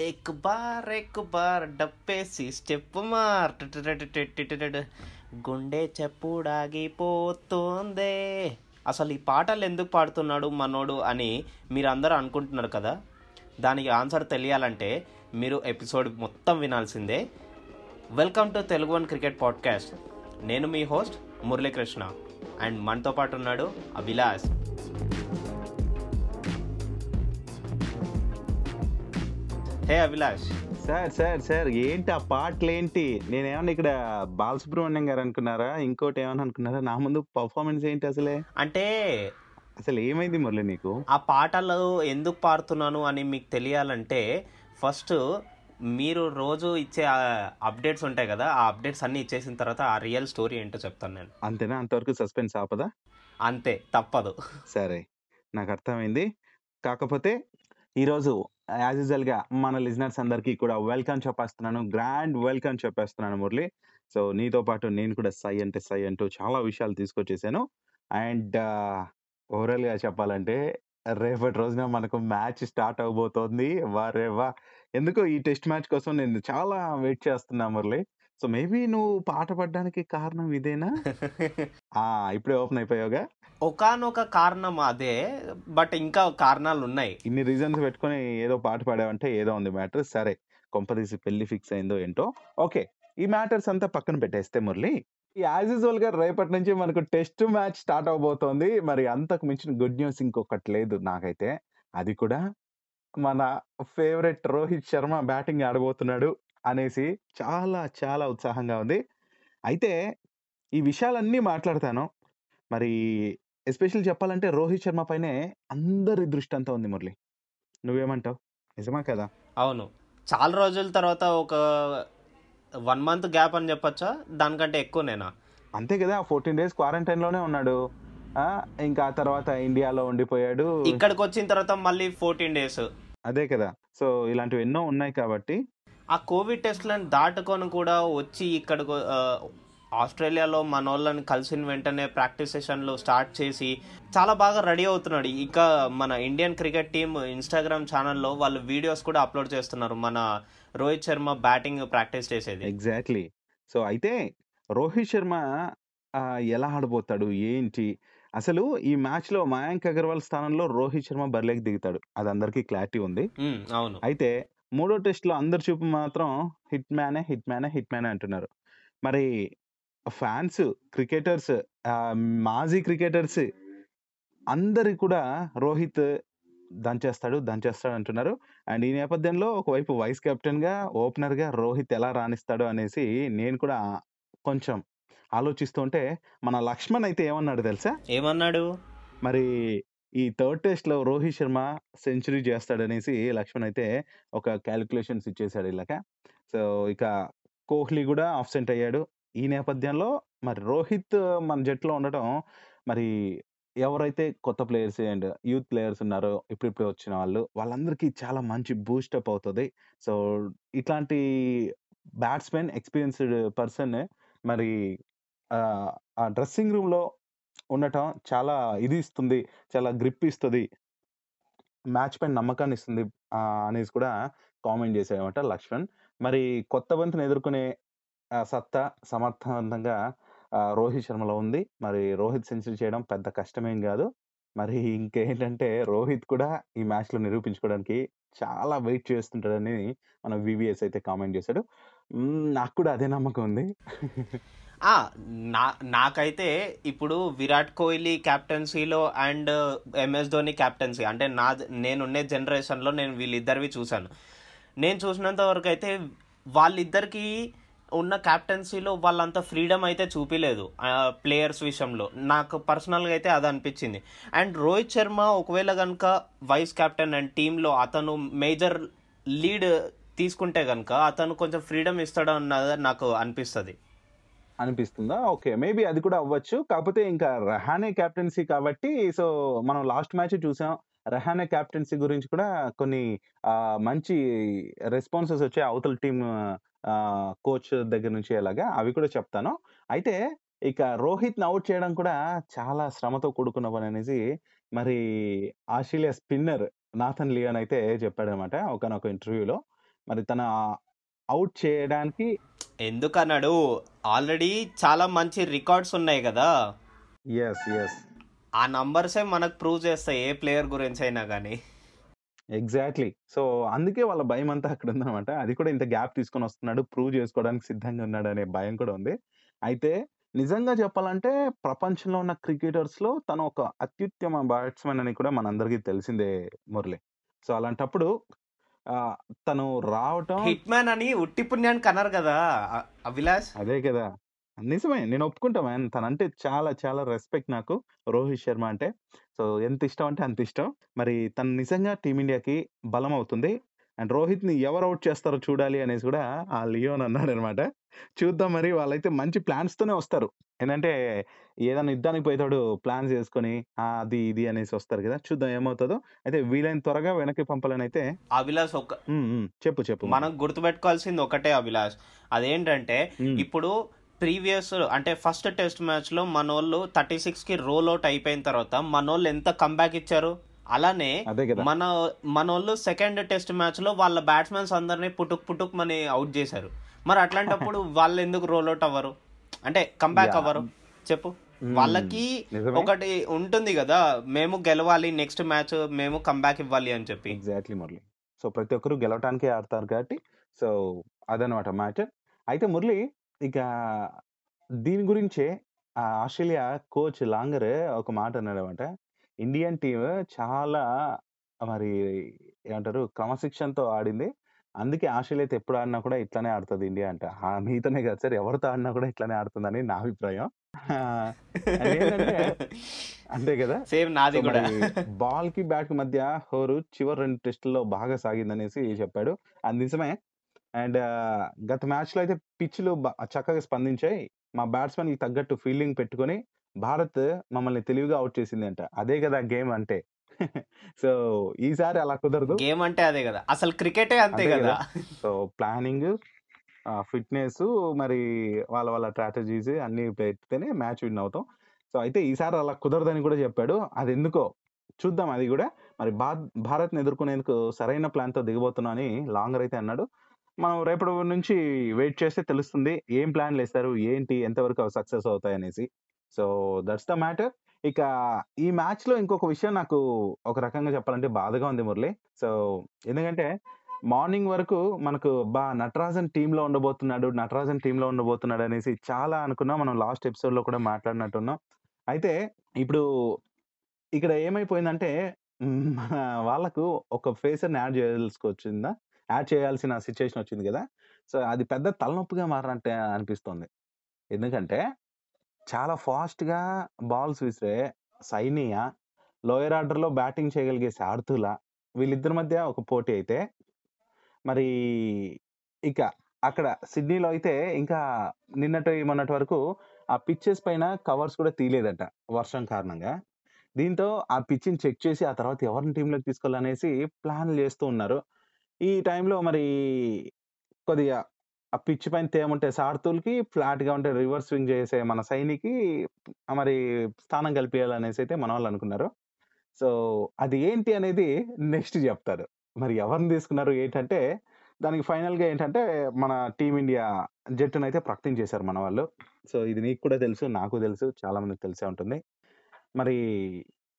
ఎక్ బార్ ఎక్ bar డప్పేసి step మార్ గుండె చెప్పుడాగిపోతుందే. అసలు ఈ పాటలు ఎందుకు పాడుతున్నాడు మనోడు అని మీరు అందరూ అనుకుంటున్నారు కదా? దానికి ఆన్సర్ తెలియాలంటే మీరు ఎపిసోడ్ మొత్తం వినాల్సిందే. Welcome to Telugu one cricket podcast. నేను మీ హోస్ట్ మురళీకృష్ణ. అండ్ మనతో పాటు ఉన్నాడు Abhilash. Hey Abhilash. Sir sir sir ఏంటి ఆ పాటలు ఏంటి నేనేమన్నా ఇక్కడ బాలసుబ్రహ్మణ్యం గారు అనుకున్నారా? ఇంకోటి ఏమన్నా అనుకున్నారా? నా ముందు పర్ఫార్మెన్స్ ఏంటి అసలే? అంటే అసలు ఏమైంది మురళి నీకు? ఆ పాటలు ఎందుకు పాడుతున్నాను అని మీకు తెలియాలంటే ఫస్ట్ మీరు రోజు ఇచ్చే అప్డేట్స్ ఉంటాయి కదా ఆ అప్డేట్స్ అన్ని ఇచ్చేసిన తర్వాత ఆ రియల్ స్టోరీ ఏంటో చెప్తాను నేను. అంతేనా? అంతవరకు సస్పెన్స్ ఆపదా? అంతే తప్పదు. సరే నాకు అర్థమైంది. కాకపోతే ఈరోజు యాజ్ యూజువల్గా మన లిజనర్స్ అందరికీ కూడా వెల్కమ్ చెప్పేస్తున్నాను. గ్రాండ్ వెల్కమ్ చెప్పేస్తున్నాను మురళి. సో నీతో పాటు నేను కూడా సై అంటే సై అంటూ చాలా విషయాలు తీసుకొచ్చేసాను. అండ్ ఓవరాల్గా చెప్పాలంటే రేపటి రోజున మనకు మ్యాచ్ స్టార్ట్ అవబోతోంది. వారే వా. ఎందుకో ఈ టెస్ట్ మ్యాచ్ కోసం నేను చాలా వెయిట్ చేస్తున్నా మురళి. సో మేబీ నువ్వు పాట పడడానికి కారణం ఇదేనా? ఆ ఇప్పుడే ఓపెన్ అయిపోయావుగా? ఒకానొక కారణం అదే బట్ ఇంకా కారణాలు ఉన్నాయి ఇన్ని రీజన్స్ పెట్టుకొని ఏదో పాట పాడావంటే ఏదో ఉంది మ్యాటర్. సరే కొంపదీసి పెళ్ళి ఫిక్స్ అయిందో ఏంటో. ఓకే ఈ మ్యాటర్స్ అంతా పక్కన పెట్టేస్తే మురళి యాజ్ యూజువల్గా రేపటి నుంచి మనకు టెస్ట్ మ్యాచ్ స్టార్ట్ అవబోతోంది. మరి అంతకు మించిన గుడ్ న్యూస్ ఇంకొకటి లేదు నాకైతే. అది కూడా మన ఫేవరెట్ రోహిత్ శర్మ బ్యాటింగ్ ఆడబోతున్నాడు అనేసి చాలా చాలా ఉత్సాహంగా ఉంది. అయితే ఈ విషయాలన్నీ మాట్లాడతాను. మరి ఎస్పెషల్ చెప్పాలంటే రోహిత్ శర్మ పైనే అందరి దృష్టి అంతా ఉంది మురళి. నువ్వేమంటావు? నిజమా కదా? అవును. చాలా రోజుల తర్వాత ఒక వన్ మంత్ గ్యాప్ అని చెప్పొచ్చా? దానికంటే ఎక్కువనేనా అంతే కదా ఫోర్టీన్ డేస్ క్వారంటైన్లోనే ఉన్నాడు ఇంకా ఆ తర్వాత ఇండియాలో ఉండిపోయాడు. ఇక్కడికి వచ్చిన తర్వాత మళ్ళీ ఫోర్టీన్ డేస్. అదే కదా. సో ఇలాంటివి ఎన్నో ఉన్నాయి కాబట్టి. ఆ కోవిడ్ టెస్ట్లను దాటుకొని కూడా వచ్చి ఇక్కడికి ఆస్ట్రేలియాలో మన వాళ్ళని కలిసిన వెంటనే ప్రాక్టీస్ సెషన్లు స్టార్ట్ చేసి చాలా బాగా రెడీ అవుతున్నాడు. ఇంకా మన ఇండియన్ క్రికెట్ టీం ఇన్స్టాగ్రామ్ ఛానల్లో వాళ్ళు వీడియోస్ కూడా అప్లోడ్ చేస్తున్నారు. మన రోహిత్ శర్మ బ్యాటింగ్ ప్రాక్టీస్ చేసేది. ఎగ్జాక్ట్లీ సో అయితే రోహిత్ శర్మ ఎలా ఆడబోతాడు? ఏంటి? అసలు ఈ మ్యాచ్లో మయాంక్ అగర్వాల్ స్థానంలో రోహిత్ శర్మ బరిలోకి దిగుతాడు. అది అందరికీ క్లారిటీ ఉంది. అవును. అయితే మూడో టెస్ట్లో అందరి చూపు మాత్రం హిట్ మ్యానే హిట్ మ్యానే హిట్ మ్యానే అంటున్నారు. మరి ఫ్యాన్స్ క్రికెటర్స్ మాజీ క్రికెటర్స్ అందరి కూడా రోహిత్ దంచేస్తాడు దంచేస్తాడు అంటున్నారు. అండ్ ఈ నేపథ్యంలో ఒకవైపు వైస్ కెప్టెన్గా ఓపెనర్గా రోహిత్ ఎలా రాణిస్తాడు అనేసి నేను కూడా కొంచెం ఆలోచిస్తుంటే మన లక్ష్మణ్ అయితే ఏమన్నాడు తెలుసా? ఏమన్నాడు? మరి ఈ థర్డ్ టెస్ట్లో రోహిత్ శర్మ సెంచరీ చేస్తాడనేసి లక్ష్మణ్ అయితే ఒక క్యాలిక్యులేషన్స్ ఇచ్చేసాడు ఇలాగ. సో ఇక కోహ్లీ కూడా ఆబ్సెంట్ అయ్యాడు. ఈ నేపథ్యంలో మరి రోహిత్ మన జట్టులో ఉండటం మరి ఎవరైతే కొత్త ప్లేయర్స్ అండ్ యూత్ ప్లేయర్స్ ఉన్నారో ఇప్పుడిప్పుడే వచ్చిన వాళ్ళు వాళ్ళందరికీ చాలా మంచి బూస్టప్ అవుతుంది. సో ఇట్లాంటి బ్యాట్స్మెన్ ఎక్స్పీరియన్స్డ్ పర్సన్ మరి ఆ, డ్రెస్సింగ్ రూమ్లో ఉండటం చాలా ఇది ఇస్తుంది చాలా గ్రిప్ ఇస్తుంది మ్యాచ్ పైన నమ్మకాన్ని ఇస్తుంది అనేసి కూడా కామెంట్ చేశాడనమాట లక్ష్మణ్. మరి కొత్త బంతిని ఎదుర్కొనే ఆ, సత్తా సమర్థవంతంగా రోహిత్ శర్మలో ఉంది. మరి రోహిత్ సెంచరీ చేయడం పెద్ద కష్టమేం కాదు. మరి ఇంకేంటంటే రోహిత్ కూడా ఈ మ్యాచ్లో నిరూపించుకోవడానికి చాలా వెయిట్ చేస్తుంటాడని మన వివిఎస్ అయితే కామెంట్ చేశాడు. నాకు కూడా అదే నమ్మకం ఉంది. ఆ, నా నాకైతే ఇప్పుడు విరాట్ కోహ్లీ క్యాప్టెన్సీలో అండ్ ఎంఎస్ ధోని క్యాప్టెన్సీ అంటే నా నేనున్నే జనరేషన్లో నేను వీళ్ళిద్దరివి చూశాను. నేను చూసినంత వరకు అయితే ఉన్న క్యాప్టెన్సీలో వాళ్ళంత ఫ్రీడమ్ అయితే చూపిలేదు ప్లేయర్స్ విషయంలో. నాకు పర్సనల్గా అయితే అది అనిపించింది. అండ్ రోహిత్ శర్మ ఒకవేళ కనుక వైస్ కెప్టెన్ అండ్ టీంలో అతను మేజర్ లీడ్ తీసుకుంటే కనుక అతను కొంచెం ఫ్రీడమ్ ఇస్తాడు అన్నది నాకు అనిపిస్తుంది. అనిపిస్తుందా? ఓకే మేబీ అది కూడా అవ్వచ్చు. కాకపోతే ఇంకా రహానే క్యాప్టెన్సీ కాబట్టి సో మనం లాస్ట్ మ్యాచ్ చూసాం. రహానే క్యాప్టెన్సీ గురించి కూడా కొన్ని మంచి రెస్పాన్సెస్ వచ్చాయి అవతల టీం కోచ్ దగ్గర నుంచి అలాగా అవి కూడా చెప్తాను. అయితే ఇక రోహిత్ అవుట్ చేయడం కూడా చాలా శ్రమతో కూడుకున్న పని అనేసి మరి ఆస్ట్రేలియా స్పిన్నర్ నాథన్ లియోన్ అయితే చెప్పాడనమాట ఒకనొక ఇంటర్వ్యూలో. మరి తన అవుట్ చేయడానికి ఎందుకన్నాడు? ఆల్రెడీ చాలా మంచి రికార్డ్స్ ఉన్నాయి కదా? ఎస్ ఎస్ ఆ నంబర్సే మనకు ప్రూవ్ చేస్తాయి ఏ ప్లేయర్ గురించి అయినా కానీ ఎగ్జాక్ట్లీ. సో అందుకే వాళ్ళ భయం అంతా అక్కడ ఉందన్నమాట అది కూడా ఇంత గ్యాప్ తీసుకొని వస్తున్నాడు ప్రూవ్ చేసుకోవడానికి సిద్ధంగా ఉన్నాడు అనే భయం కూడా ఉంది. అయితే నిజంగా చెప్పాలంటే ప్రపంచంలో ఉన్న క్రికెటర్స్లో తను ఒక అత్యుత్తమ బ్యాట్స్మెన్ అని కూడా మనందరికీ తెలిసిందే మురళి. సో అలాంటప్పుడు తను రావటం హిట్ మ్యాన్ అని ఉట్టి పుణ్యానికి అన్నారు కదా! అ- అభిలాష్. అదే కదా! నిజమే. నేను ఒప్పుకుంటా మ్యాన్. తనంటే చాలా చాలా రెస్పెక్ట్ నాకు రోహిత్ శర్మ అంటే. సో ఎంత ఇష్టం అంటే అంత ఇష్టం. మరి తను నిజంగా టీమిండియాకి బలం అవుతుంది. అండ్ రోహిత్ని ఎవరు అవుట్ చేస్తారో చూడాలి అనేసి కూడా ఆ లియోన్ అన్నాడు అనమాట చూద్దాం మరి వాళ్ళైతే మంచి ప్లాన్స్ తోనే వస్తారు. ఏంటంటే ఏదైనా యుద్ధానికి పోయేతాడు ప్లాన్స్ చేసుకొని "ఆ, అది ఇది అనేసి వస్తారు కదా. చూద్దాం ఏమవుతుందో. అయితే వీలైన త్వరగా వెనక్కి పంపాలని అయితే అభిలాష్ ఒక చెప్పు చెప్పు. మనం గుర్తుపెట్టుకోవాల్సింది ఒకటే అభిలాష్ అదేంటంటే ఇప్పుడు ప్రీవియస్ అంటే ఫస్ట్ టెస్ట్ మ్యాచ్లో మనోళ్ళు థర్టీ సిక్స్కి రోల్ అవుట్ అయిపోయిన తర్వాత మనోళ్ళు ఎంత కంబ్యాక్ ఇచ్చారు? అలానే మన మనోళ్ళు సెకండ్ టెస్ట్ మ్యాచ్లో వాళ్ళ బ్యాట్స్మెన్స్ అందరినీ పుట్టుక్ పుట్టుక్ మని అవుట్ చేశారు. మరి అట్లాంటప్పుడు వాళ్ళు ఎందుకు రోల్ అవుట్ అవ్వరు? అంటే కంబ్యాక్ అవ్వరు? చెప్పు. వాళ్ళకి ఒకటి ఉంటుంది కదా మేము గెలవాలి నెక్స్ట్ మ్యాచ్ మేము కంబ్యాక్ ఇవ్వాలి అని చెప్పి. ఎగ్జాక్ట్లీ మురళి. సో ప్రతి ఒక్కరు గెలవటానికే ఆడతారు కాబట్టి సో అదనమాట మ్యాటర్ అయితే మురళి ఇక దీని గురించే ఆ ఆస్ట్రేలియా కోచ్ లాంగర్ ఒక మాట అన్నాడు అనమాట ఇండియన్ టీమ్ చాలా మరి ఏమంటారు క్రమశిక్షణతో ఆడింది. అందుకే ఆస్ట్రేలియా అయితే ఎప్పుడు ఆడినా కూడా ఇట్లానే ఆడుతుంది ఇండియా అంట. ఆ, మీతోనే కాదు సార్ ఎవరితో ఆడినా కూడా ఇట్లానే ఆడుతుందని నా అభిప్రాయం. ఆ, అదేంటంటే అంతే కదా? సేమ్ సో నాది కూడా. మరి బాల్కి బ్యాట్కి మధ్య హోరు చివరి రెండు టెస్టుల్లో బాగా సాగిందనేసి చెప్పాడు. అది నిజమే. అండ్ గత మ్యాచ్లో అయితే పిచ్లు చక్కగా స్పందించాయి. మా బ్యాట్స్మెన్కి తగ్గట్టు ఫీల్డింగ్ పెట్టుకొని భారత్ మమ్మల్ని తెలివిగా అవుట్ చేసింది అంట అదే కదా గేమ్ అంటే. సో ఈసారి అలా కుదరదు. గేమ్ అంటే అదే కదా. అసలు క్రికెటే అంతే అంతే కదా. సో ప్లానింగ్ ఫిట్నెస్ మరి వాళ్ళ వాళ్ళ స్ట్రాటజీస్ అన్ని పెడితేనే మ్యాచ్ విన్ అవుతాం. సో అయితే ఈసారి అలా కుదరదని కూడా చెప్పాడు. అది ఎందుకో చూద్దాం అది కూడా. మరి భా భారత్ని ఎదుర్కొనేందుకు సరైన ప్లాన్తో దిగబోతున్నా అని లాంగర్ అయితే అన్నాడు. మనం రేపటి నుంచి వెయిట్ చేస్తే తెలుస్తుంది ఏం ప్లాన్లు వేస్తారు ఏంటి ఎంతవరకు అవి సక్సెస్ అవుతాయి అనేసి. So that's the matter. ఇక ఈ మ్యాచ్లో ఇంకొక విషయం నాకు ఒక రకంగా చెప్పాలంటే బాధగా ఉంది మురళి. సో ఎందుకంటే మార్నింగ్ వరకు మనకు బా నటరాజన్ టీంలో ఉండబోతున్నాడు నటరాజన్ టీంలో ఉండబోతున్నాడు అనేసి చాలా అనుకున్నాం. మనం లాస్ట్ ఎపిసోడ్లో కూడా మాట్లాడినట్టున్నాం. అయితే ఇప్పుడు ఇక్కడ ఏమైపోయిందంటే మన వాళ్ళకు ఒక ఫేసర్ని యాడ్ చేయాల్సుకొచ్చిందా యాడ్ చేయాల్సిన సిచ్యుయేషన్ వచ్చింది కదా! సో అది పెద్ద తలనొప్పిగా మారినట్టే అనిపిస్తుంది. ఎందుకంటే చాలా ఫాస్ట్గా బాల్స్ విసిరే సైనియా లోయర్ ఆర్డర్లో బ్యాటింగ్ చేయగలిగే శార్దుల వీళ్ళిద్దరి మధ్య ఒక పోటీ అయితే మరి ఇక అక్కడ సిడ్నీలో అయితే ఇంకా నిన్నటి మొన్నటి వరకు ఆ పిచ్చెస్ పైన కవర్స్ కూడా తీయలేదట వర్షం కారణంగా. దీంతో ఆ పిచ్చిని చెక్ చేసి ఆ తర్వాత ఎవరిని టీంలోకి తీసుకోవాలనేసి ప్లాన్లు చేస్తూ ఉన్నారు. ఈ టైంలో మరి కొద్దిగా ఆ పిచ్ పైన తేముంటే ఉంటే ఫ్లాట్గా ఉంటే రివర్స్ స్వింగ్ చేసే మన సైనికి మరి స్థానం కల్పించాలనేసి అయితే మన వాళ్ళు అనుకున్నారు. సో అది ఏంటి అనేది నెక్స్ట్ చెప్తారు. మరి ఎవరిని తీసుకున్నారు ఏంటంటే దానికి ఫైనల్గా ఏంటంటే మన టీమిండియా జట్టును అయితే ప్రకటించేశారు మన వాళ్ళు. సో ఇది నీకు కూడా తెలుసు నాకు తెలుసు చాలా మందికి తెలిసే ఉంటుంది. మరి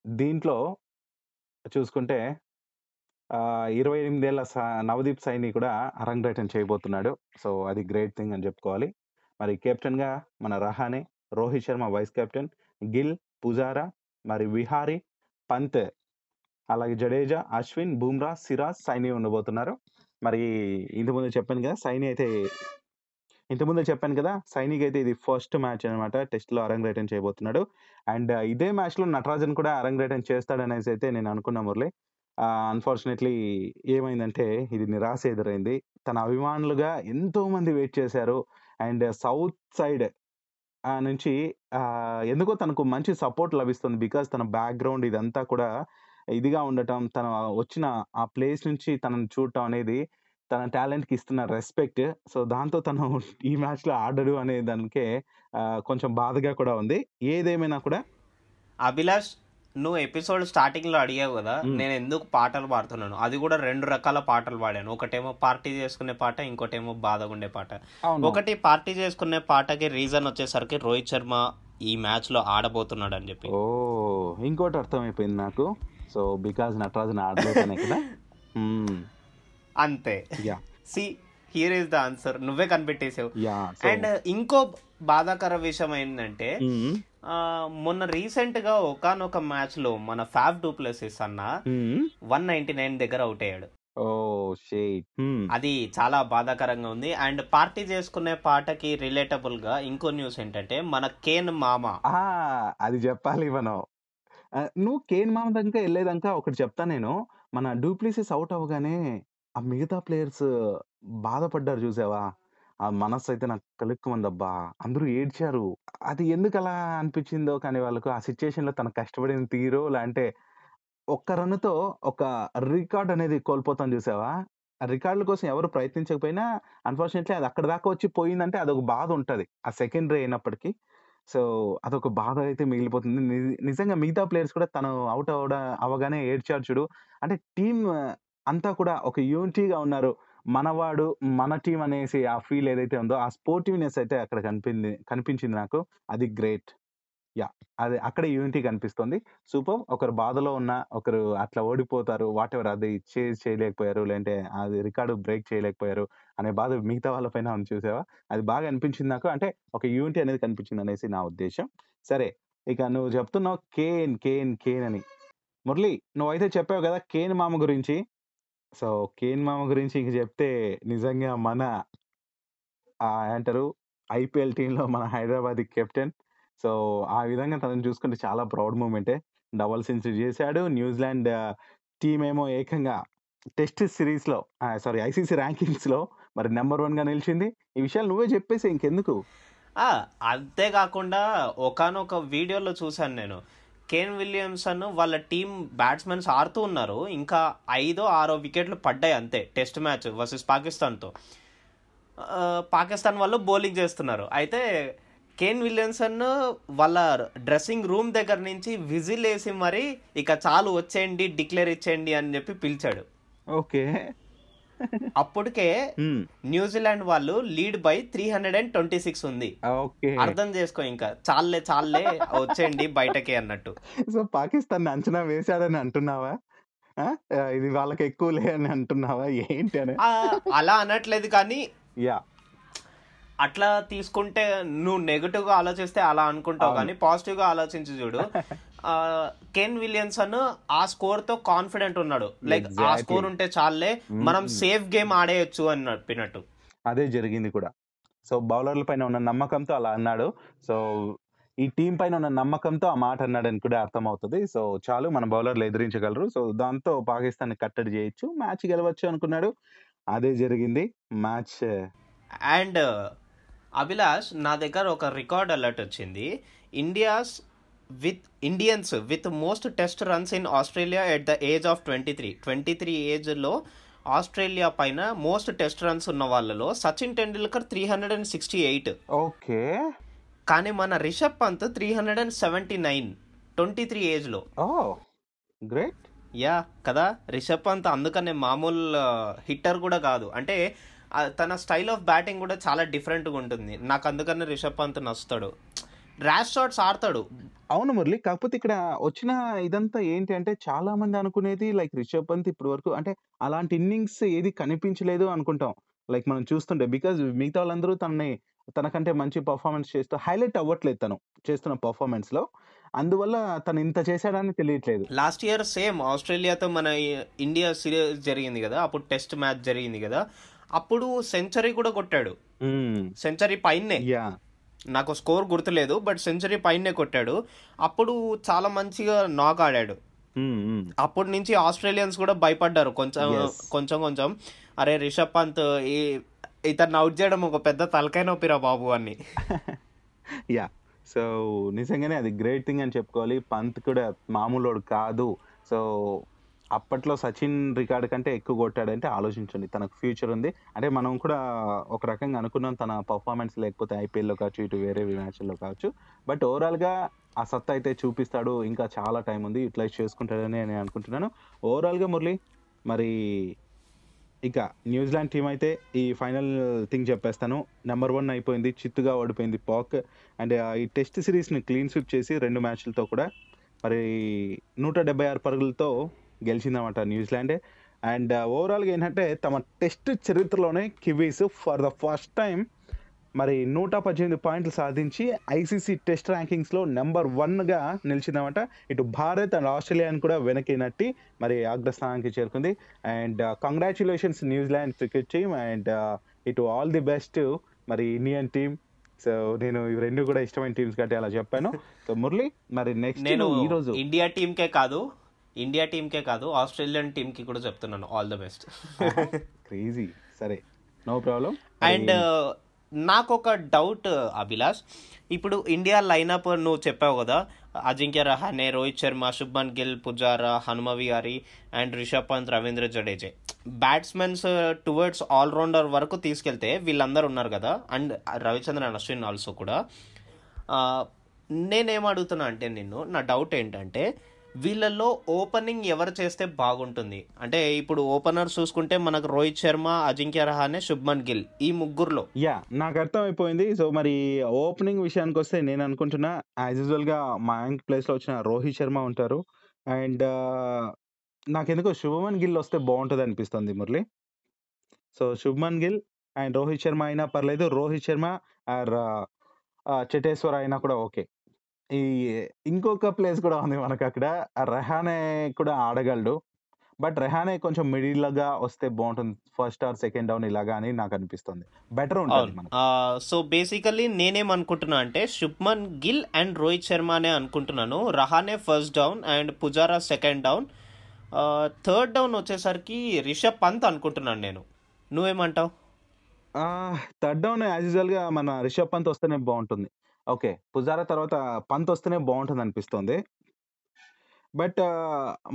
దీంట్లో చూసుకుంటే ఆ, ఇరవై ఎనిమిదేళ్ళ స- నవదీప్ సైని కూడా అరంగేటం చేయబోతున్నాడు. సో అది గ్రేట్ థింగ్ అని చెప్పుకోవాలి. మరి కెప్టెన్గా మన రహానే రోహిత్ శర్మ వైస్ కెప్టెన్ గిల్ పుజారా మరి విహారీ పంత్ అలాగే జడేజా అశ్విన్ బుమ్రా సిరాజ్ సైని ఉండబోతున్నారు. మరి ఇంతకుముందు చెప్పాను కదా సైని అయితే ఇంతకుముందు చెప్పాను కదా సైనిక్ అయితే ఇది ఫస్ట్ మ్యాచ్ అనమాట టెస్ట్లో లో చేయబోతున్నాడు. అండ్ ఇదే మ్యాచ్లో నటరాజన్ కూడా అరంగేటం చేస్తాడనేసి అయితే నేను అనుకున్నా మురళి. అన్ఫార్చునేట్లీ ఏమైందంటే ఇది నిరాశ ఎదురైంది. తన అభిమానులుగా ఎంతో మంది వెయిట్ చేశారు. అండ్ సౌత్ సైడ్ నుంచి ఎందుకో తనకు మంచి సపోర్ట్ లభిస్తుంది. బికాస్ తన బ్యాక్గ్రౌండ్ ఇదంతా కూడా ఇదిగా ఉండటం తన వచ్చిన ఆ ప్లేస్ నుంచి తనను చూడటం అనేది తన టాలెంట్కి ఇస్తున్న రెస్పెక్ట్ సో దాంతో తను ఈ మ్యాచ్లో ఆడడు అనే దానికే కొంచెం బాధగా కూడా ఉంది. ఏదేమైనా కూడా అభిలాష్ నువ్వు ఎపిసోడ్ స్టార్టింగ్లో అడిగావు కదా. నేను ఎందుకు పాటలు పాడుతున్నాను? అది కూడా రెండు రకాల పాటలు పాడాను. ఒకటేమో పార్టీ చేసుకునే పాట ఇంకోటేమో బాధగుండే పాట. అవును. ఒకటి పార్టీ చేసుకునే పాటకి రీజన్ వచ్చేసరికి రోహిత్ శర్మ ఈ మ్యాచ్లో ఆడబోతున్నాడు అని చెప్పి. ఓ ఇంకోటి అర్థమైపోయింది నాకు. సో బికాజ్ నటరాజన్ కదా. అంతే. See here is the answer నువ్వే కనిపెట్టేసావు. అండ్ ఇంకో బాధాకర విషయం ఏంటంటే మొన్న రీసెంట్గా ఒకనొక మ్యాచ్లో మన ఫ్యాఫ్ డూప్లెసిస్ అన్న. వన్ నైన్టీ నైన్ దగ్గర అవుట్ అయ్యాడు. అది చాలా బాధాకరంగా ఉంది. అండ్ పార్టీ చేసుకునే పాటకి రిలేటబుల్గా ఇంకో న్యూస్ ఏంటంటే మన కేన్ మామ. ఆ, అది చెప్పాలి మనం. నువ్వు కేన్ మామ దగ్గర వెళ్ళేదాకా ఒకటి చెప్తా నేను. మన డూప్లిసిస్ అవుట్ అవ్వగానే ఆ మిగతా ప్లేయర్స్ బాధపడ్డారు చూసావా? ఆ మనస్సు అయితే నాకు కలుక్కుమందబ్బా. అందరూ ఏడ్చారు. అది ఎందుకు అలా అనిపించిందో కానీ వాళ్ళకు ఆ సిచ్యువేషన్లో తన కష్టపడిన తీరు లేదంటే ఒక్క రన్తో ఒక రికార్డ్ అనేది కోల్పోతాం చూసావా? ఆ రికార్డుల కోసం ఎవరు ప్రయత్నించకపోయినా అన్ఫార్చునేట్లీ అది అక్కడ దాకా వచ్చి పోయిందంటే అదొక బాధ ఉంటది. ఆ సెకండరీ అయినప్పటికీ. సో అదొక బాధ అయితే మిగిలిపోతుంది. ని- నిజంగా మిగతా ప్లేయర్స్ కూడా తను అవుట్ అవడ అవగానే ఏడ్చారు చూడు. అంటే టీం అంతా కూడా ఒక యూనిటీగా ఉన్నారు. మనవాడు మన టీం అనేసి ఆ ఫీల్ ఏదైతే ఉందో ఆ స్పోర్టివ్నెస్ అయితే అక్కడ కనిపింది కనిపించింది నాకు. అది గ్రేట్ యా అది అక్కడ యూనిటీ కనిపిస్తుంది. సూపర్ ఒకరు బాధలో ఉన్న ఒకరు అట్లా ఓడిపోతారు. వాట్ ఎవర్ అది చే చేయలేకపోయారు. లేదంటే అది రికార్డు బ్రేక్ చేయలేకపోయారు అనే బాధ మిగతా వాళ్ళ పైన ఉంది చూసావా? అది బాగా అనిపించింది నాకు. అంటే ఒక యూనిటీ అనేది కనిపించింది అనేసి నా ఉద్దేశం. సరే. ఇక నువ్వు చెప్తున్నావు కేన్ కేన్ కేన్ అని. మురళి నువ్వైతే చెప్పావు కదా కేన్ మామ గురించి. సో కేన్ మామ గురించి ఇంక చెప్తే నిజంగా మన అంటారు ఏమంటారు ఐపీఎల్ టీంలో మన హైదరాబాద్ కెప్టెన్. సో ఆ విధంగా తనని చూసుకుంటే చాలా ప్రౌడ్ మూమెంటే. డబల్ సెంచరీ చేశాడు. న్యూజిలాండ్ టీం ఏమో ఏకంగా టెస్ట్ సిరీస్లో సారీ ఐసీసీ ర్యాంకింగ్స్లో మరి నెంబర్ వన్గా నిలిచింది. ఈ విషయాలు నువ్వే చెప్పేసి ఇంకెందుకు? ఆ, అంతేకాకుండా ఒకనొక వీడియోలో చూశాను నేను. కేన్ విలియమ్సన్ వాళ్ళ టీం బ్యాట్స్మెన్స్ ఆడుతూ ఉన్నారు. ఇంకా ఐదో ఆరో వికెట్లు పడ్డాయి అంతే టెస్ట్ మ్యాచ్ వర్సెస్ పాకిస్తాన్తో. పాకిస్తాన్ వాళ్ళు బౌలింగ్ చేస్తున్నారు. అయితే కేన్ విలియమ్సన్ వాళ్ళ డ్రెస్సింగ్ రూమ్ దగ్గర నుంచి విజిల్ వేసి మరి ఇక చాలు వచ్చేయండి డిక్లేర్ ఇచ్చేయండి అని చెప్పి పిలిచాడు. ఓకే. అప్పటికే న్యూజిలాండ్ వాళ్ళు lead by three hundred and twenty six ఉంది. అర్థం చేసుకో ఇంకా. చాలే చాలే వచ్చేయండి బయటకి అన్నట్టు. సో పాకిస్తాన్ అంచనా వేశాడని అంటున్నావా? ఇది వాళ్ళకి ఎక్కువలే అని అంటున్నావా? ఏంటి అని? అలా అనట్లేదు కానీ యా. అట్లా తీసుకుంటే నువ్వు నెగటివ్గా ఆలోచిస్తే అలా అనుకుంటావు. కానీ పాజిటివ్గా ఆలోచించి చూడు. కెన్ విలియన్సన్ ఆ స్కోర్తో కాన్ఫిడెంట్ ఉన్నాడు. లైక్ ఆ. స్కోర్ ఉంటే చాలే మనం. సేఫ్ గేమ్ ఆడేయచ్చు అని చెప్పినట్టు అదే జరిగింది కూడా. సో బౌలర్ల పైన ఉన్న నమ్మకంతో అలా అన్నాడు. సో ఈ టీం పైన ఉన్న నమ్మకంతో ఆ మాట అన్నాడని కూడా అర్థమవుతుంది. సో చాలు మన బౌలర్లు ఎదిరించగలరు. సో దాంతో పాకిస్తాన్ కట్టడి చేయొచ్చు. మ్యాచ్ గెలవచ్చు అనుకున్నాడు. అదే జరిగింది. మ్యాచ్ అండ్ అభిలాష్ నా దగ్గర ఒక రికార్డ్ అలర్ట్ వచ్చింది. India's with Indians with most test runs in Australia at the age of twenty three twenty three ఏజ్లో ఆస్ట్రేలియా పైన మోస్ట్ టెస్ట్ రన్స్ ఉన్న వాళ్ళలో Sachin Tendulkar three hundred and sixty eight okay. కానీ మన Rishabh Pant three hundred and seventy nine twenty three ఏజ్లో great. Yeah కదా? రిషబ్ పంత్ అందుకనే మామూలు హిట్టర్ కూడా కాదు. అంటే తన స్టైల్ ఆఫ్ బ్యాటింగ్ కూడా చాలా డిఫరెంట్గా ఉంటుంది. నాకు అందుకనే రిషబ్ పంత్ నచ్చుతాడు. ర్యాష్ షాట్స్ ఆడతాడు. అవును మురళి. కాకపోతే ఇక్కడ వచ్చిన ఇదంతా ఏంటి అంటే చాలా మంది అనుకునేది లైక్ రిషబ్ పంత్ ఇప్పటి వరకు అంటే అలాంటి ఇన్నింగ్స్ ఏది కనిపించలేదు అనుకుంటాం. లైక్ మనం చూస్తుంటే బికాజ్ మిగతా వాళ్ళందరూ తనని తనకంటే మంచి పర్ఫార్మెన్స్ చేస్తూ హైలైట్ అవ్వట్లేదు తను చేస్తున్న పర్ఫార్మెన్స్లో. అందువల్ల తను ఇంత చేశాడని తెలియట్లేదు. లాస్ట్ ఇయర్ సేమ్ ఆస్ట్రేలియాతో మన ఇండియా సిరీస్ జరిగింది కదా. అప్పుడు టెస్ట్ మ్యాచ్ జరిగింది కదా. అప్పుడు సెంచరీ కూడా కొట్టాడు. సెంచరీ పైనే యా నాకు స్కోర్ గుర్తులేదు బట్ సెంచరీ పైనే కొట్టాడు. అప్పుడు చాలా మంచిగా నాక్ ఆడాడు. అప్పటి నుంచి ఆస్ట్రేలియన్స్ కూడా భయపడ్డారు. కొంచెం. కొంచెం కొంచెం. అరే రిషబ్ పంత్ ఈ ఇతన్ని అవుట్ చేయడం ఒక పెద్ద తలకాయ నొప్పిరా బాబు అని. యా సో నిజంగానే అది గ్రేట్ థింగ్ అని చెప్పుకోవాలి. పంత్ కూడా మామూలోడు కాదు. సో అప్పట్లో సచిన్ రికార్డ్ కంటే ఎక్కువ కొట్టాడంటే ఆలోచించండి. తనకు ఫ్యూచర్ ఉంది. అంటే మనం కూడా ఒక రకంగా అనుకున్నాం తన పర్ఫార్మెన్స్ లేకపోతే ఐపీఎల్లో కావచ్చు ఇటు వేరే మ్యాచ్ల్లో కావచ్చు. బట్ ఓవరాల్గా ఆ సత్తా అయితే చూపిస్తాడు. ఇంకా చాలా టైం ఉంది యూటిలైజ్ చేసుకుంటాడని నేను అనుకుంటున్నాను. ఓవరాల్గా మురళి మరి ఇక న్యూజిలాండ్ టీం అయితే ఈ ఫైనల్ థింగ్ చెప్పేస్తాను. నెంబర్ వన్ అయిపోయింది చిత్తుగా ఓడిపోయింది పాక్. అండ్ ఈ టెస్ట్ సిరీస్ని క్లీన్ స్విప్ చేసి రెండు మ్యాచ్లతో కూడా మరి నూట డెబ్బై ఆరు పరుగులతో గెలిచిందన్నమాట న్యూజిలాండే. అండ్ ఓవరాల్గా ఏంటంటే తమ టెస్ట్ చరిత్రలోనే Kiwis for the first time మరి నూట పద్దెనిమిది పాయింట్లు సాధించి ఐసీసీ టెస్ట్ ర్యాంకింగ్స్లో నెంబర్ వన్గా నిలిచిందన్నమాట. ఇటు భారత్ అండ్ ఆస్ట్రేలియాని కూడా వెనక్కి నట్టి మరి అగ్రస్థానానికి చేరుకుంది. And congratulations New Zealand cricket team and ఇటు ఆల్ ది బెస్ట్ మరి ఇండియన్ టీమ్. సో నేను ఇవి రెండు కూడా ఇష్టమైన టీమ్స్ కాబట్టి అలా చెప్పాను. సో మురళి మరి నెక్స్ట్ నేను ఈ రోజు ఇండియా టీంకే కాదు ఇండియా టీంకే కాదు ఆస్ట్రేలియన్ టీంకి కూడా చెప్తున్నాను. ఆల్ ద బెస్ట్ క్రేజీ సరే. నో ప్రాబ్లం అండ్ నాకు ఒక డౌట్ అభిలాష్. ఇప్పుడు ఇండియా లైనప్ నువ్వు చెప్పావు కదా Ajinkya Rahane Rohit Sharma Shubman Gill Pujara Hanuma Vihari and Rishabh Pant Ravindra Jadeja. Batsmen's towards allrounder వరకు తీసుకెళ్తే వీళ్ళందరూ ఉన్నారు కదా అండ్ రవిచంద్రన్ అశ్విన్ ఆల్సో కూడా. ఆ, నేనేం అడుగుతున్నా అంటే నిన్ను నా డౌట్ ఏంటంటే వీళ్ళల్లో ఓపెనింగ్ ఎవరు చేస్తే బాగుంటుంది? అంటే ఇప్పుడు ఓపెనర్ చూసుకుంటే మనకు రోహిత్ శర్మ అజింక్య రహానే శుభ్మన్ గిల్ ఈ ముగ్గురులో. యా నాకు అర్థమైపోయింది. సో మరి ఓపెనింగ్ విషయానికి వస్తే నేను అనుకుంటున్నా యాజ్ యూజువల్గా మయాంక్ ప్లేస్ ప్లేస్లో వచ్చిన రోహిత్ శర్మ ఉంటారు. అండ్ నాకెందుకో శుభమన్ గిల్ వస్తే బాగుంటుంది అనిపిస్తుంది మురళి. సో శుభమన్ గిల్ అండ్ రోహిత్ శర్మ అయినా పర్లేదు. రోహిత్ శర్మ ఆర్ చెటేశ్వర్ అయినా కూడా ఓకే. ఈ ఇంకొక ప్లేస్ కూడా ఉంది మనకు అక్కడ రెహానే కూడా ఆడగలడు. బట్ రెహానే కొంచెం మిడిల్గా వస్తే బాగుంటుంది. ఫస్ట్ ఆర్ సెకండ్ డౌన్ ఇలాగా అని నాకు అనిపిస్తుంది. బెటర్ ఉంటుంది అవును. మనకు. సో బేసికల్లీ నేనేం అనుకుంటున్నా అంటే శుభ్మన్ గిల్ అండ్ రోహిత్ శర్మ అనే అనుకుంటున్నాను. Rahane first down and Pujara second down. Third down వచ్చేసరికి రిషబ్ పంత్ అనుకుంటున్నాను నేను. నువ్వేమంటావు? థర్డ్ డౌన్ యాజ్ యూజువల్గా మన రిషబ్ పంత్ వస్తేనే బాగుంటుంది. ఓకే. పుజారా తర్వాత పంత్ వస్తేనే బాగుంటుంది అనిపిస్తుంది బట్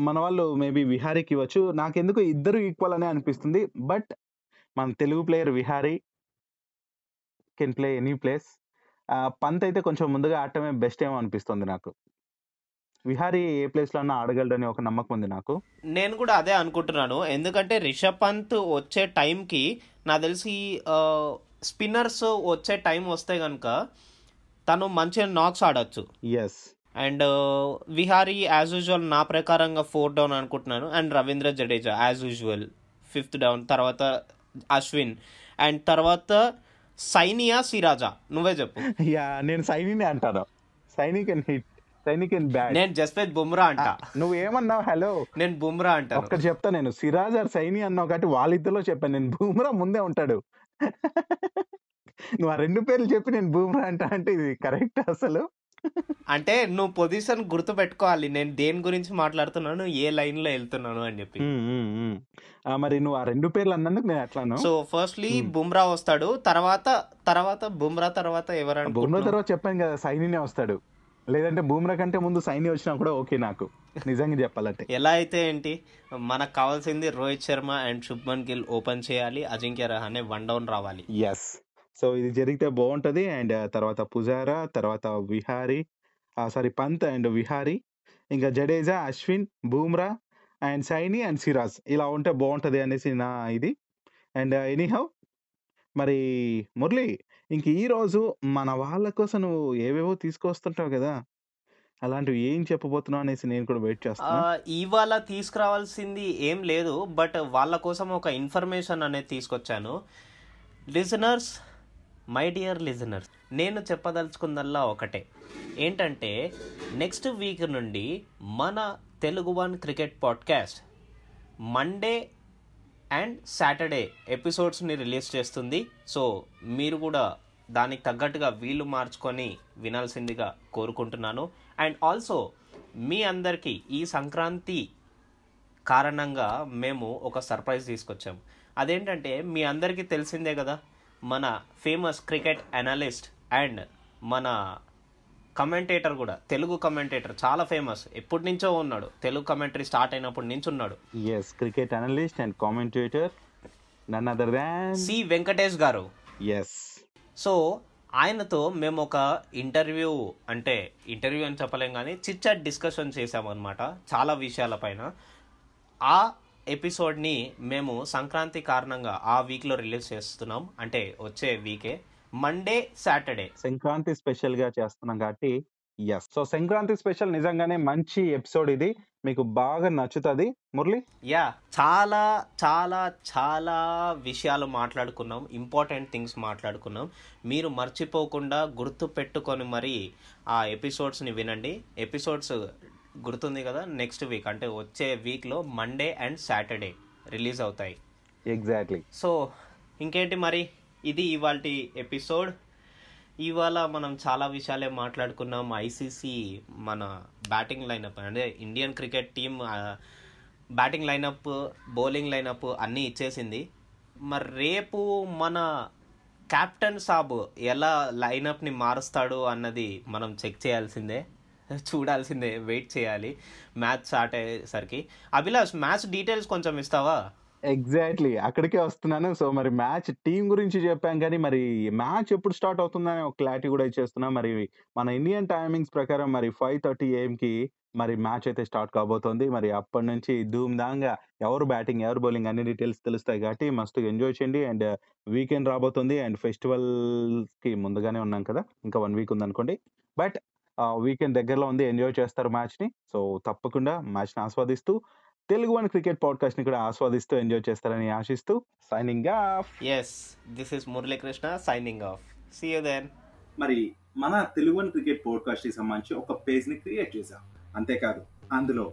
మన వాళ్ళు మేబీ విహారీకి ఇవ్వచ్చు. నాకెందుకు ఇద్దరు ఈక్వల్ అనే అనిపిస్తుంది. బట్ మన Telugu player Vihari can play any place. Pant అయితే కొంచెం ముందుగా ఆడటమే బెస్ట్ ఏమో అనిపిస్తుంది నాకు. విహారీ ఏ ప్లేస్లో అన్నా ఆడగలడని ఒక నమ్మకం ఉంది నాకు. నేను కూడా అదే అనుకుంటున్నాను. ఎందుకంటే రిషబ్ పంత్ వచ్చే టైంకి నాకు తెలిసి స్పిన్నర్స్ వచ్చే టైం వస్తే కనుక తను మంచిగా నాక్స్ ఆడొచ్చు. Yes and Vihari as usual నా ప్రకారంగా ఫోర్ డౌన్ అనుకుంటున్నాను. And Ravindra Jadeja as usual fifth down తర్వాత అశ్విన్ అండ్ తర్వాత సైనియా సిరాజా నువ్వే చెప్పు. యా నేను సైనినే అంటాను. Saini can hit Saini can bat నేను జస్ప్రీత్ బుమ్రా అంట. నువ్వు ఏమన్నావు హలో నేను బుమ్రా అంటాను. ఒక్కటి చెప్తా నేను. సిరాజ్ ఆర్ సైని అన్నావు కాబట్టి వాళ్ళిద్దరిలో చెప్పాను. నేను బూమ్రా ముందే ఉంటాడు. నువ్వు ఆ రెండు పేర్లు చెప్పి నేను బూమ్రా అంటా అంటే ఇది కరెక్ట్ అసలు. అంటే నువ్వు పొజిషన్ గుర్తు పెట్టుకోవాలి నేను దేని గురించి మాట్లాడుతున్నాను ఏ లైన్లో వెళ్తున్నాను అని చెప్పి. మరి నువ్వు ఆ రెండు పేర్లు అన్నందుకు నేను అట్లాను. సో ఫస్ట్లీ బుమ్రా వస్తాడు. తర్వాత తర్వాత బుమ్రా తర్వాత బూమ్రా ఎవరు తర్వాత చెప్పాను కదా సైనినే వస్తాడు. లేదంటే బూమ్రా కంటే ముందు సైని వచ్చినా కూడా ఓకే నాకు. నిజంగా చెప్పాలంటే. ఎలా అయితే ఏంటి మనకు కావాల్సింది రోహిత్ శర్మ అండ్ శుభ్మన్ గిల్ ఓపెన్ చేయాలి. అజింక్య రహానే వన్ డౌన్ రావాలి. ఎస్ సో ఇది జరిగితే బాగుంటది అండ్ తర్వాత పుజారా తర్వాత విహారీ సారీ పంత్ అండ్ విహారీ ఇంకా జడేజా అశ్విన్ బూమ్రా అండ్ సైని అండ్ సిరాజ్. ఇలా ఉంటే బాగుంటది అనేసి నా ఇది. అండ్ ఎనీహౌ మరి మురళి ఇంక ఈ రోజు మన వాళ్ళ కోసం నువ్వు ఏవేవో తీసుకొస్తుంటావు కదా అలాంటివి ఏం చెప్పబోతున్నావు అనేసి నేను కూడా వెయిట్ ఆ, చేస్తున్నా. ఇవాళ తీసుకురావాల్సింది ఏం లేదు. బట్ వాళ్ళ కోసం ఒక ఇన్ఫర్మేషన్ అనేది తీసుకొచ్చాను. లిజనర్స్ మై డియర్ లిజనర్స్ నేను చెప్పదలుచుకుందల్లా ఒకటే. ఏంటంటే నెక్స్ట్ వీక్ నుండి మన Telugu one cricket podcast Monday and Saturday ఎపిసోడ్స్ని release చేస్తుంది. సో మీరు కూడా దానికి తగ్గట్టుగా వీలు మార్చుకొని వినాల్సిందిగా కోరుకుంటున్నాను. అండ్ ఆల్సో మీ అందరికీ ఈ సంక్రాంతి కారణంగా మేము ఒక సర్ప్రైజ్ తీసుకొచ్చాం. అదేంటంటే మీ అందరికీ తెలిసిందే కదా మన ఫేమస్ క్రికెట్ అనలిస్ట్ అండ్ మన కమెంటేటర్ కూడా. తెలుగు కమెంటేటర్ చాలా ఫేమస్ ఎప్పటి నుంచో ఉన్నాడు. తెలుగు కమెంటరీ స్టార్ట్ అయినప్పటి నుంచి ఉన్నాడు yes cricket analyst and commentator none other than C Venkatesh garu. Yes so ఆయనతో మేము ఒక ఇంటర్వ్యూ అంటే ఇంటర్వ్యూ అని చెప్పలేం కానీ చిట్ చాట్ డిస్కషన్ చేసామన్నమాట చాలా విషయాలపైన ఆ ఎపిసోడ్ని మేము సంక్రాంతి కారణంగా ఆ వీక్లో రిలీజ్ చేస్తున్నాం. అంటే వచ్చే వీకే. మండే సాటర్డే సంక్రాంతి స్పెషల్గా చేస్తున్నాం కాబట్టి ఎస్ సో సంక్రాంతి స్పెషల్ నిజంగానే మంచి ఎపిసోడ్ ఇది. మీకు బాగా నచ్చుతుంది. మురళి? యా చాలా చాలా చాలా విషయాలు మాట్లాడుకున్నాం. ఇంపార్టెంట్ థింగ్స్ మాట్లాడుకున్నాం. మీరు మర్చిపోకుండా గుర్తు పెట్టుకొని మరి ఆ ఎపిసోడ్స్ని వినండి. ఎపిసోడ్స్ గుర్తుంది కదా నెక్స్ట్ వీక్ అంటే వచ్చే వీక్లో మండే అండ్ సాటర్డే రిలీజ్ అవుతాయి. ఎగ్జాక్ట్లీ సో ఇంకేంటి మరి? ఇది ఇవాళ ఎపిసోడ్ ఇవాళ మనం చాలా విషయాలే మాట్లాడుకున్నాం. ఐసీసీ మన బ్యాటింగ్ లైనప్ అంటే Indian cricket team batting lineup bowling lineup అన్నీ ఇచ్చేసింది. మరి రేపు మన కెప్టెన్ సాబ్ ఎలా లైనప్ని మారుస్తాడు అన్నది మనం చెక్ చేయాల్సిందే. చూడాల్సిందే వెయిట్ చేయాలి. మ్యాచ్ స్టార్ట్ అయ్యేసరికి. అభిలాష్ మ్యాచ్ డీటెయిల్స్ కొంచెం ఇస్తావా? ఎగ్జాక్ట్లీ. అక్కడికే వస్తున్నాను. సో మరి మ్యాచ్ టీం గురించి చెప్పాం కానీ మరి మ్యాచ్ ఎప్పుడు స్టార్ట్ అవుతుందని ఒక క్లారిటీ కూడా ఇచ్చేస్తున్నా. మరి మన ఇండియన్ టైమింగ్స్ ప్రకారం మరి ఫైవ్ థర్టీ కి మరి మ్యాచ్ అయితే స్టార్ట్ కాబోతోంది. మరి అప్పటి నుంచి ధూమ్ ఎవరు బ్యాటింగ్ ఎవరు బౌలింగ్ అన్ని డీటెయిల్స్ తెలుస్తాయి కాబట్టి మస్తు ఎంజాయ్ చేయండి. అండ్ వీకెండ్ రాబోతుంది. అండ్ ఫెస్టివల్కి ముందుగానే ఉన్నాం కదా. ఇంకా వన్ వీక్ ఉందనుకోండి. బట్ వీకెండ్ దగ్గరలో ఉంది ఎంజాయ్ చేస్తారు మ్యాచ్ని సో తప్పకుండా మ్యాచ్ని ఆస్వాదిస్తూ తెలుగు వన్ క్రికెట్ పాడ్కాస్ట్ని కూడా ఆస్వాదిస్తూ ఎంజాయ్ చేస్తారని ఆశిస్తూ signing off. Yes this is Muralikrishna signing off. See you then మరి మన తెలుగు వన్ క్రికెట్ పోడ్కాస్ట్కి సంబంధించి ఒక పేజ్ని క్రియేట్ చేశాం. అంతేకాదు అందులో